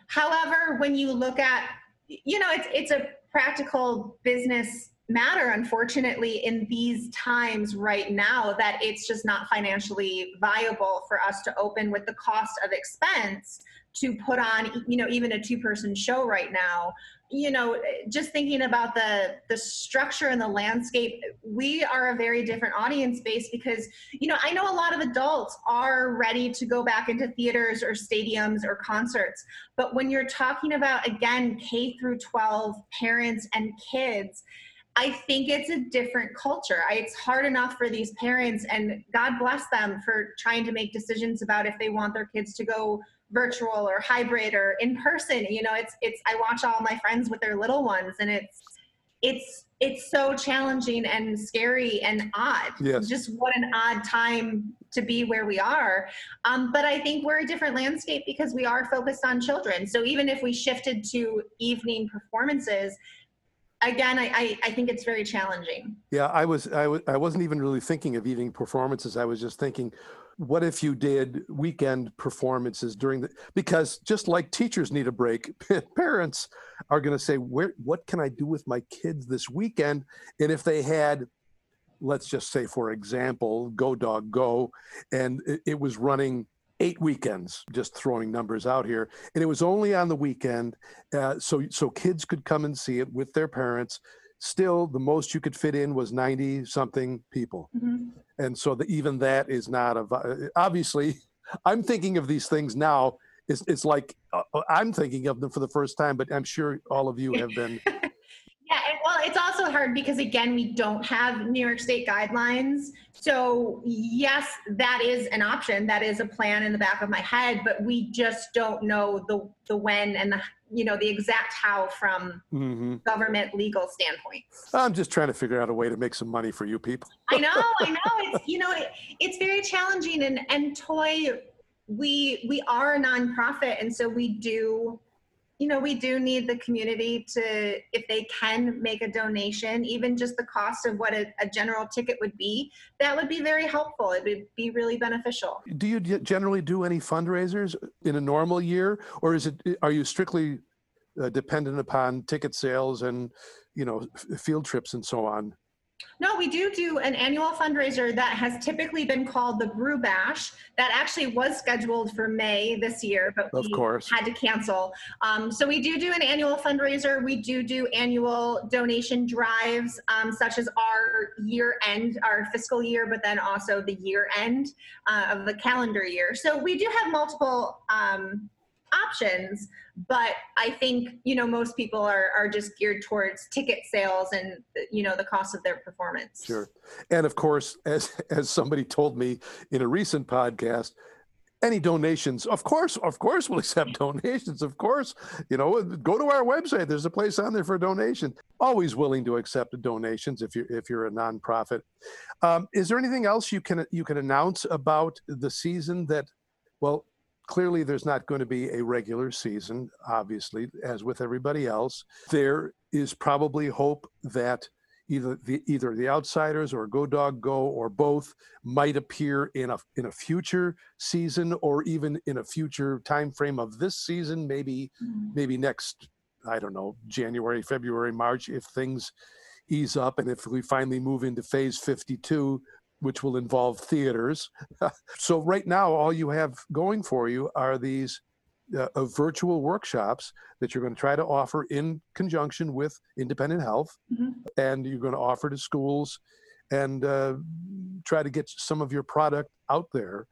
However, when you look at, you know, it's, it's a practical business matter, unfortunately, in these times right now, that it's just not financially viable for us to open with the cost of expense to put on, you know, even a two person show right now. You know, just thinking about the the structure and the landscape, we are a very different audience base because, you know, I know a lot of adults are ready to go back into theaters or stadiums or concerts. But when you're talking about again K through 12 parents and kids, I think it's a different culture. I, it's hard enough for these parents, and God bless them for trying to make decisions about if they want their kids to go virtual or hybrid or in person. You know, it's it's. I watch all my friends with their little ones, and it's it's it's so challenging and scary and odd. Yes. Just what an odd time to be where we are. Um, but I think we're a different landscape because we are focused on children. So even if we shifted to evening performances, again, I, I, I think it's very challenging. yeah i was I w- I wasn't even really thinking of evening performances i was just thinking what if you did weekend performances during the because just like teachers need a break parents are going to say where what can i do with my kids this weekend and if they had let's just say for example go dog go and it, it was running eight weekends just throwing numbers out here and it was only on the weekend uh, so so kids could come and see it with their parents. Still the most you could fit in was 90 something people and so the, even that is not a obviously i'm thinking of these things now. It's, it's like uh, uh, i'm thinking of them for the first time but i'm sure all of you have been Yeah, and well, it's also hard because again, we don't have New York State guidelines. So yes, that is an option. That is a plan in the back of my head, but we just don't know the the when and the you know the exact how from Mhm. government legal standpoints. i'm just trying to figure out a way to make some money for you people I know, I know. It's you know, it, it's very challenging. And and toy, we we are a nonprofit, and so we do, you know, we do need the community to, if they can make a donation, even just the cost of what a, a general ticket would be, that would be very helpful. It would be really beneficial. do you ge- generally do any fundraisers in a normal year or is it are you strictly uh, dependent upon ticket sales and you know f- field trips and so on No, we do do an annual fundraiser that has typically been called the Brew Bash. That actually was scheduled for May this year, but Of we course. had to cancel. Um, so we do do an annual fundraiser. We do do annual donation drives, um, such as our year end, our fiscal year, but then also the year end uh, of the calendar year. So we do have multiple um, options, but I think you know most people are are just geared towards ticket sales and you know the cost of their performance. Sure. And of course, as as somebody told me in a recent podcast, any donations of course of course we'll accept donations of course you know go to our website there's a place on there for donation always willing to accept donations if you're if you're a nonprofit um, is there anything else you can you can announce about the season that well clearly there's not going to be a regular season obviously as with everybody else. There is probably hope that either the either the outsiders or go dog go or both might appear in a in a future season or even in a future time frame of this season maybe mm-hmm. maybe next i don't know january february march if things ease up and if we finally move into phase 52 which will involve theaters so right now all you have going for you are these uh, of virtual workshops that you're going to try to offer in conjunction with independent health Mhm. and you're going to offer to schools and uh, try to get some of your product out there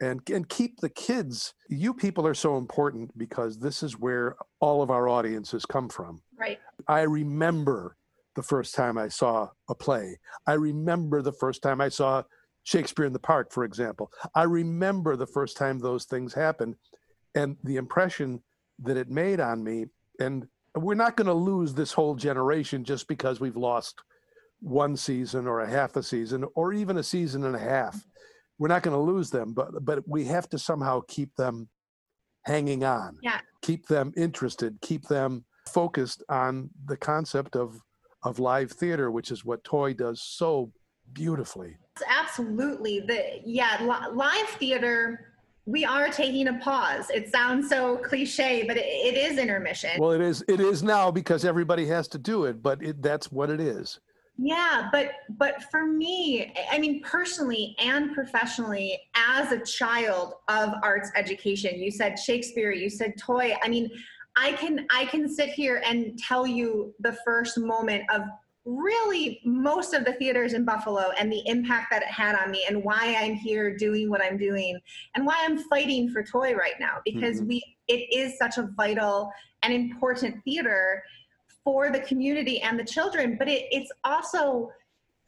and and keep the kids you people are so important because this is where all of our audiences come from Right. i remember the first time i saw a play. I remember the first time i saw shakespeare in the park for example. I remember the first time those things happened and the impression that it made on me. And we're not going to lose this whole generation just because we've lost one season or a half a season or even a season and a half. We're not going to lose them but but we have to somehow keep them hanging on. Yeah. keep them interested keep them focused on the concept of of live theater which is what toy does so beautifully Absolutely. The yeah, li- live theater. We are taking a pause. It sounds so cliche, but it, it is intermission. well it is it is now because everybody has to do it but it, that's what it is Yeah, but but for me, I mean personally and professionally, as a child of arts education, you said Shakespeare, you said toy. I mean, I can I can sit here and tell you the first moment of really most of the theaters in Buffalo and the impact that it had on me and why I'm here doing what I'm doing and why I'm fighting for toy right now because Mhm. we it is such a vital and important theater for the community and the children but it, it's also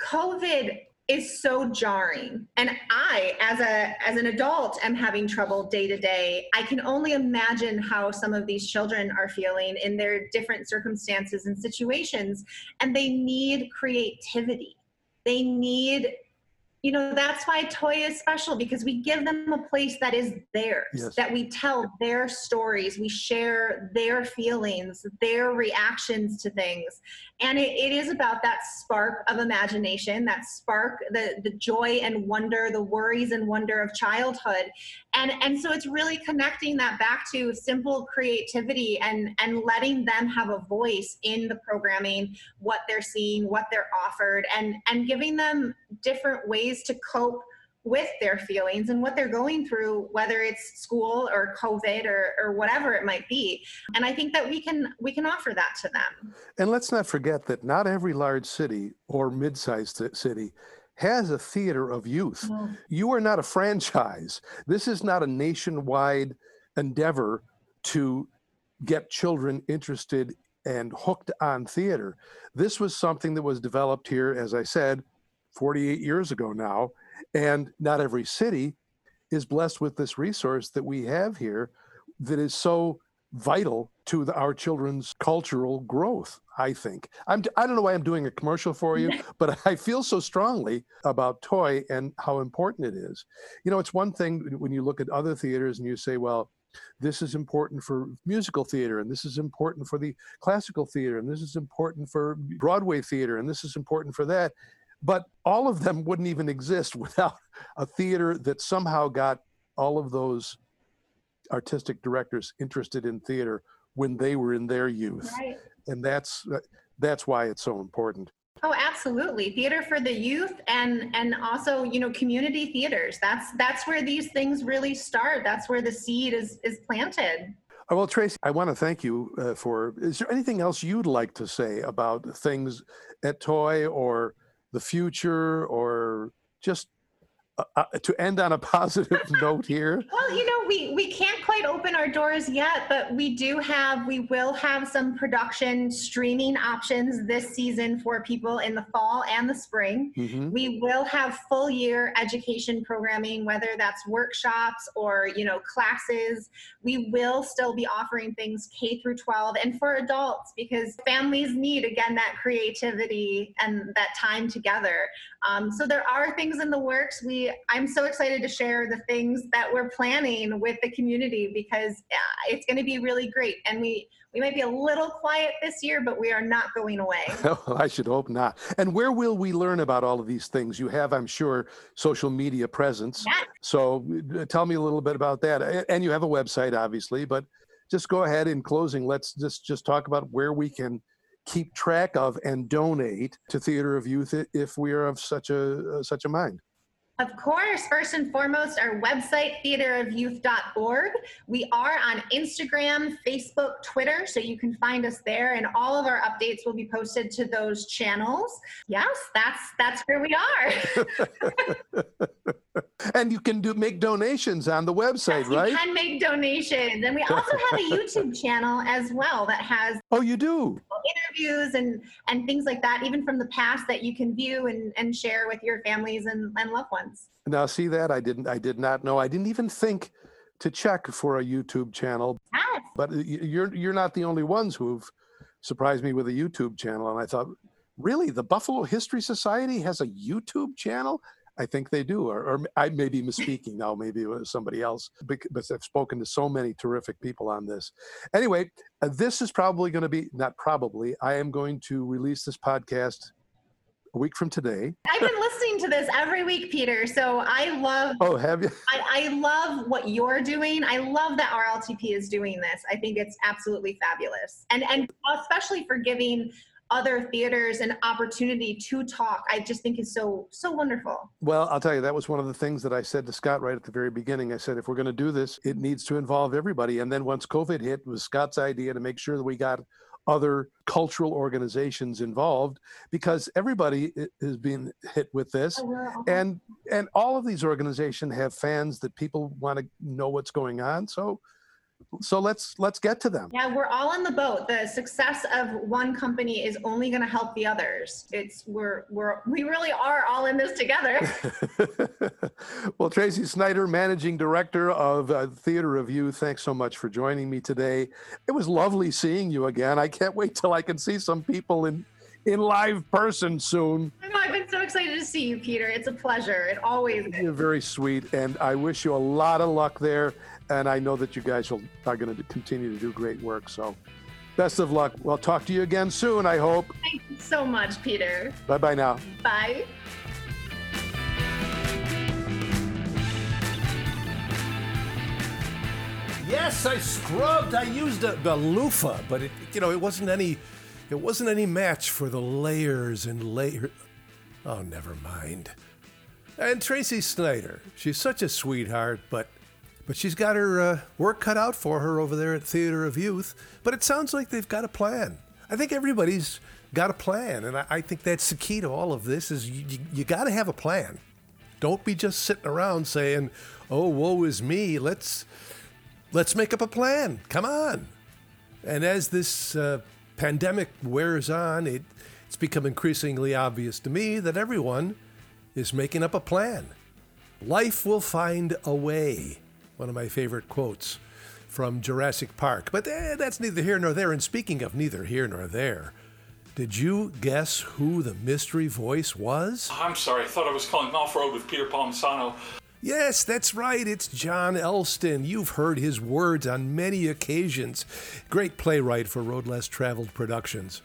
covid is so jarring. And i as a as an adult am having trouble day to day. I can only imagine how some of these children are feeling in their different circumstances and situations. And they need creativity. They need you know that's why toy is special because we give them a place that is theirs Yes. that we tell their stories we share their feelings their reactions to things and it, it is about that spark of imagination that spark the the joy and wonder the worries and wonder of childhood and and so it's really connecting that back to simple creativity and and letting them have a voice in the programming what they're seeing what they're offered and and giving them different ways to cope with their feelings and what they're going through whether it's school or covid or, or whatever it might be and i think that we can we can offer that to them And let's not forget that not every large city or mid-sized city has a theater of youth. You are not a franchise. This is not a nationwide endeavor to get children interested and hooked on theater. This was something that was developed here, as I said, 48 years ago now. And not every city is blessed with this resource that we have here that is so vital to the, our children's cultural growth i think i'm i don't know why i'm doing a commercial for you but i feel so strongly about toy and how important it is you know it's one thing when you look at other theaters and you say well this is important for musical theater and this is important for the classical theater and this is important for broadway theater and this is important for that but all of them wouldn't even exist without a theater that somehow got all of those artistic directors interested in theater when they were in their youth right and that's that's why it's so important Oh, absolutely. Theater for the youth and and also, you know, community theaters. That's that's where these things really start. That's where the seed is is planted. Uh, well tracy i want to thank you uh, for is there anything else you'd like to say about things at toy or the future or just uh, uh, to end on a positive note here. Well, you know, we we can't quite open our doors yet, but we do have we will have some production streaming options this season for people in the fall and the spring. Mhm. We will have full year education programming, whether that's workshops or you know classes. We will still be offering things K through 12 and for adults because families need again that creativity and that time together. Um, so there are things in the works. We I'm so excited to share the things that we're planning with the community because uh, it's going to be really great. And we we might be a little quiet this year, but we are not going away. Well, I should hope not. And where will we learn about all of these things? You have, I'm sure, social media presence. So uh, tell me a little bit about that. And you have a website, obviously, but just go ahead in closing. Let's just just talk about where we can keep track of and donate to Theater of Youth if we are of such a uh, such a mind. Of course, first and foremost, our website, theaterofyouth.org. We are on Instagram, Facebook, Twitter, so you can find us there, and all of our updates will be posted to those channels. Yes, that's that's where we are. And you can do make donations on the website, Yes, you right? can make donations, and we also have a YouTube channel as well that has Oh, you do. interviews and and things like that, even from the past that you can view and and share with your families and, and loved ones. Now, see that I didn't. I did not know. I didn't even think to check for a YouTube channel. Yes. But you're you're not the only ones who've surprised me with a YouTube channel. And I thought, really, the Buffalo History Society has a YouTube channel? I think they do, or, or I may be misspeaking now. Maybe it was somebody else, bec- but I've spoken to so many terrific people on this. Anyway, uh, this is probably going to be not probably. I am going to release this podcast a week from today. I've been listening to this every week, Peter. So I love Oh, have you? I, I love what you're doing. I love that RLTP is doing this. I think it's absolutely fabulous. And and especially for giving other theaters an opportunity to talk. I just think is so so wonderful. Well, I'll tell you, that was one of the things that I said to Scott right at the very beginning. I said, if we're going to do this, it needs to involve everybody. And then once COVID hit, it was Scott's idea to make sure that we got other cultural organizations involved because everybody is being hit with this. Oh, and and all of these organizations have fans that people want to know what's going on. So so let's let's get to them. Yeah, we're all in the boat. The success of one company is only going to help the others. It's we're we're we really are all in this together. well, Tracy Snyder, managing director of uh, Theater Youth, thanks so much for joining me today. It was lovely seeing you again. I can't wait till I can see some people in in live person soon. I know, I've been so excited to see you, Peter. It's a pleasure. It always is. You're very sweet, and I wish you a lot of luck there. And I know that you guys will, are going to continue to do great work. So, best of luck. We'll talk to you again soon. I hope. Thank you so much, Peter. Bye bye now. Bye. Yes, I scrubbed. I used a, a loofah, but it, you know, it wasn't any, it wasn't any match for the layers and layers. Oh, never mind. And Tracy Snyder, she's such a sweetheart, but, but she's got her uh, work cut out for her over there at Theater of Youth. But it sounds like they've got a plan. I think everybody's got a plan, and I, I think that's the key to all of this: is you, you, you got to have a plan. Don't be just sitting around saying, "Oh, woe is me." Let's let's make up a plan. Come on. And as this uh, pandemic wears on, it, it's become increasingly obvious to me that everyone is making up a plan. Life will find a way. One of my favorite quotes from Jurassic Park. But eh, that's neither here nor there. And speaking of neither here nor there, did you guess who the mystery voice was? I'm sorry, I thought I was calling off road with Peter Palmisano. Yes, that's right. It's John Elston. You've heard his words on many occasions. Great playwright for Road Less Traveled Productions.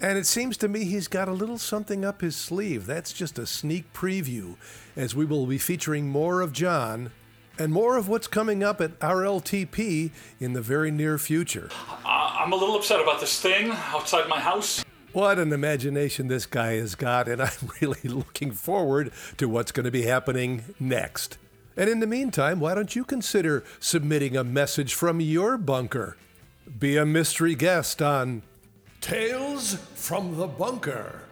And it seems to me he's got a little something up his sleeve. That's just a sneak preview, as we will be featuring more of John and more of what's coming up at RLTP in the very near future. I- I'm a little upset about this thing outside my house. What an imagination this guy has got, and I'm really looking forward to what's going to be happening next. And in the meantime, why don't you consider submitting a message from your bunker? Be a mystery guest on Tales from the Bunker.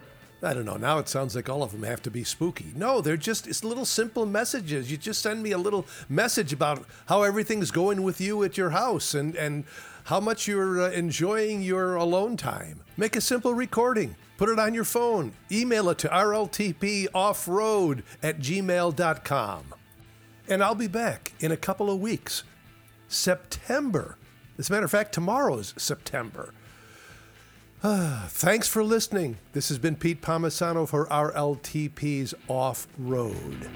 I don't know. Now it sounds like all of them have to be spooky. No, they're just it's little simple messages. You just send me a little message about how everything's going with you at your house and and how much you're uh, enjoying your alone time. Make a simple recording. Put it on your phone. Email it to rltpoffroad at gmail.com. And I'll be back in a couple of weeks. September. As a matter of fact, tomorrow's September. Thanks for listening. This has been Pete Palmisano for RLTP's Off Road.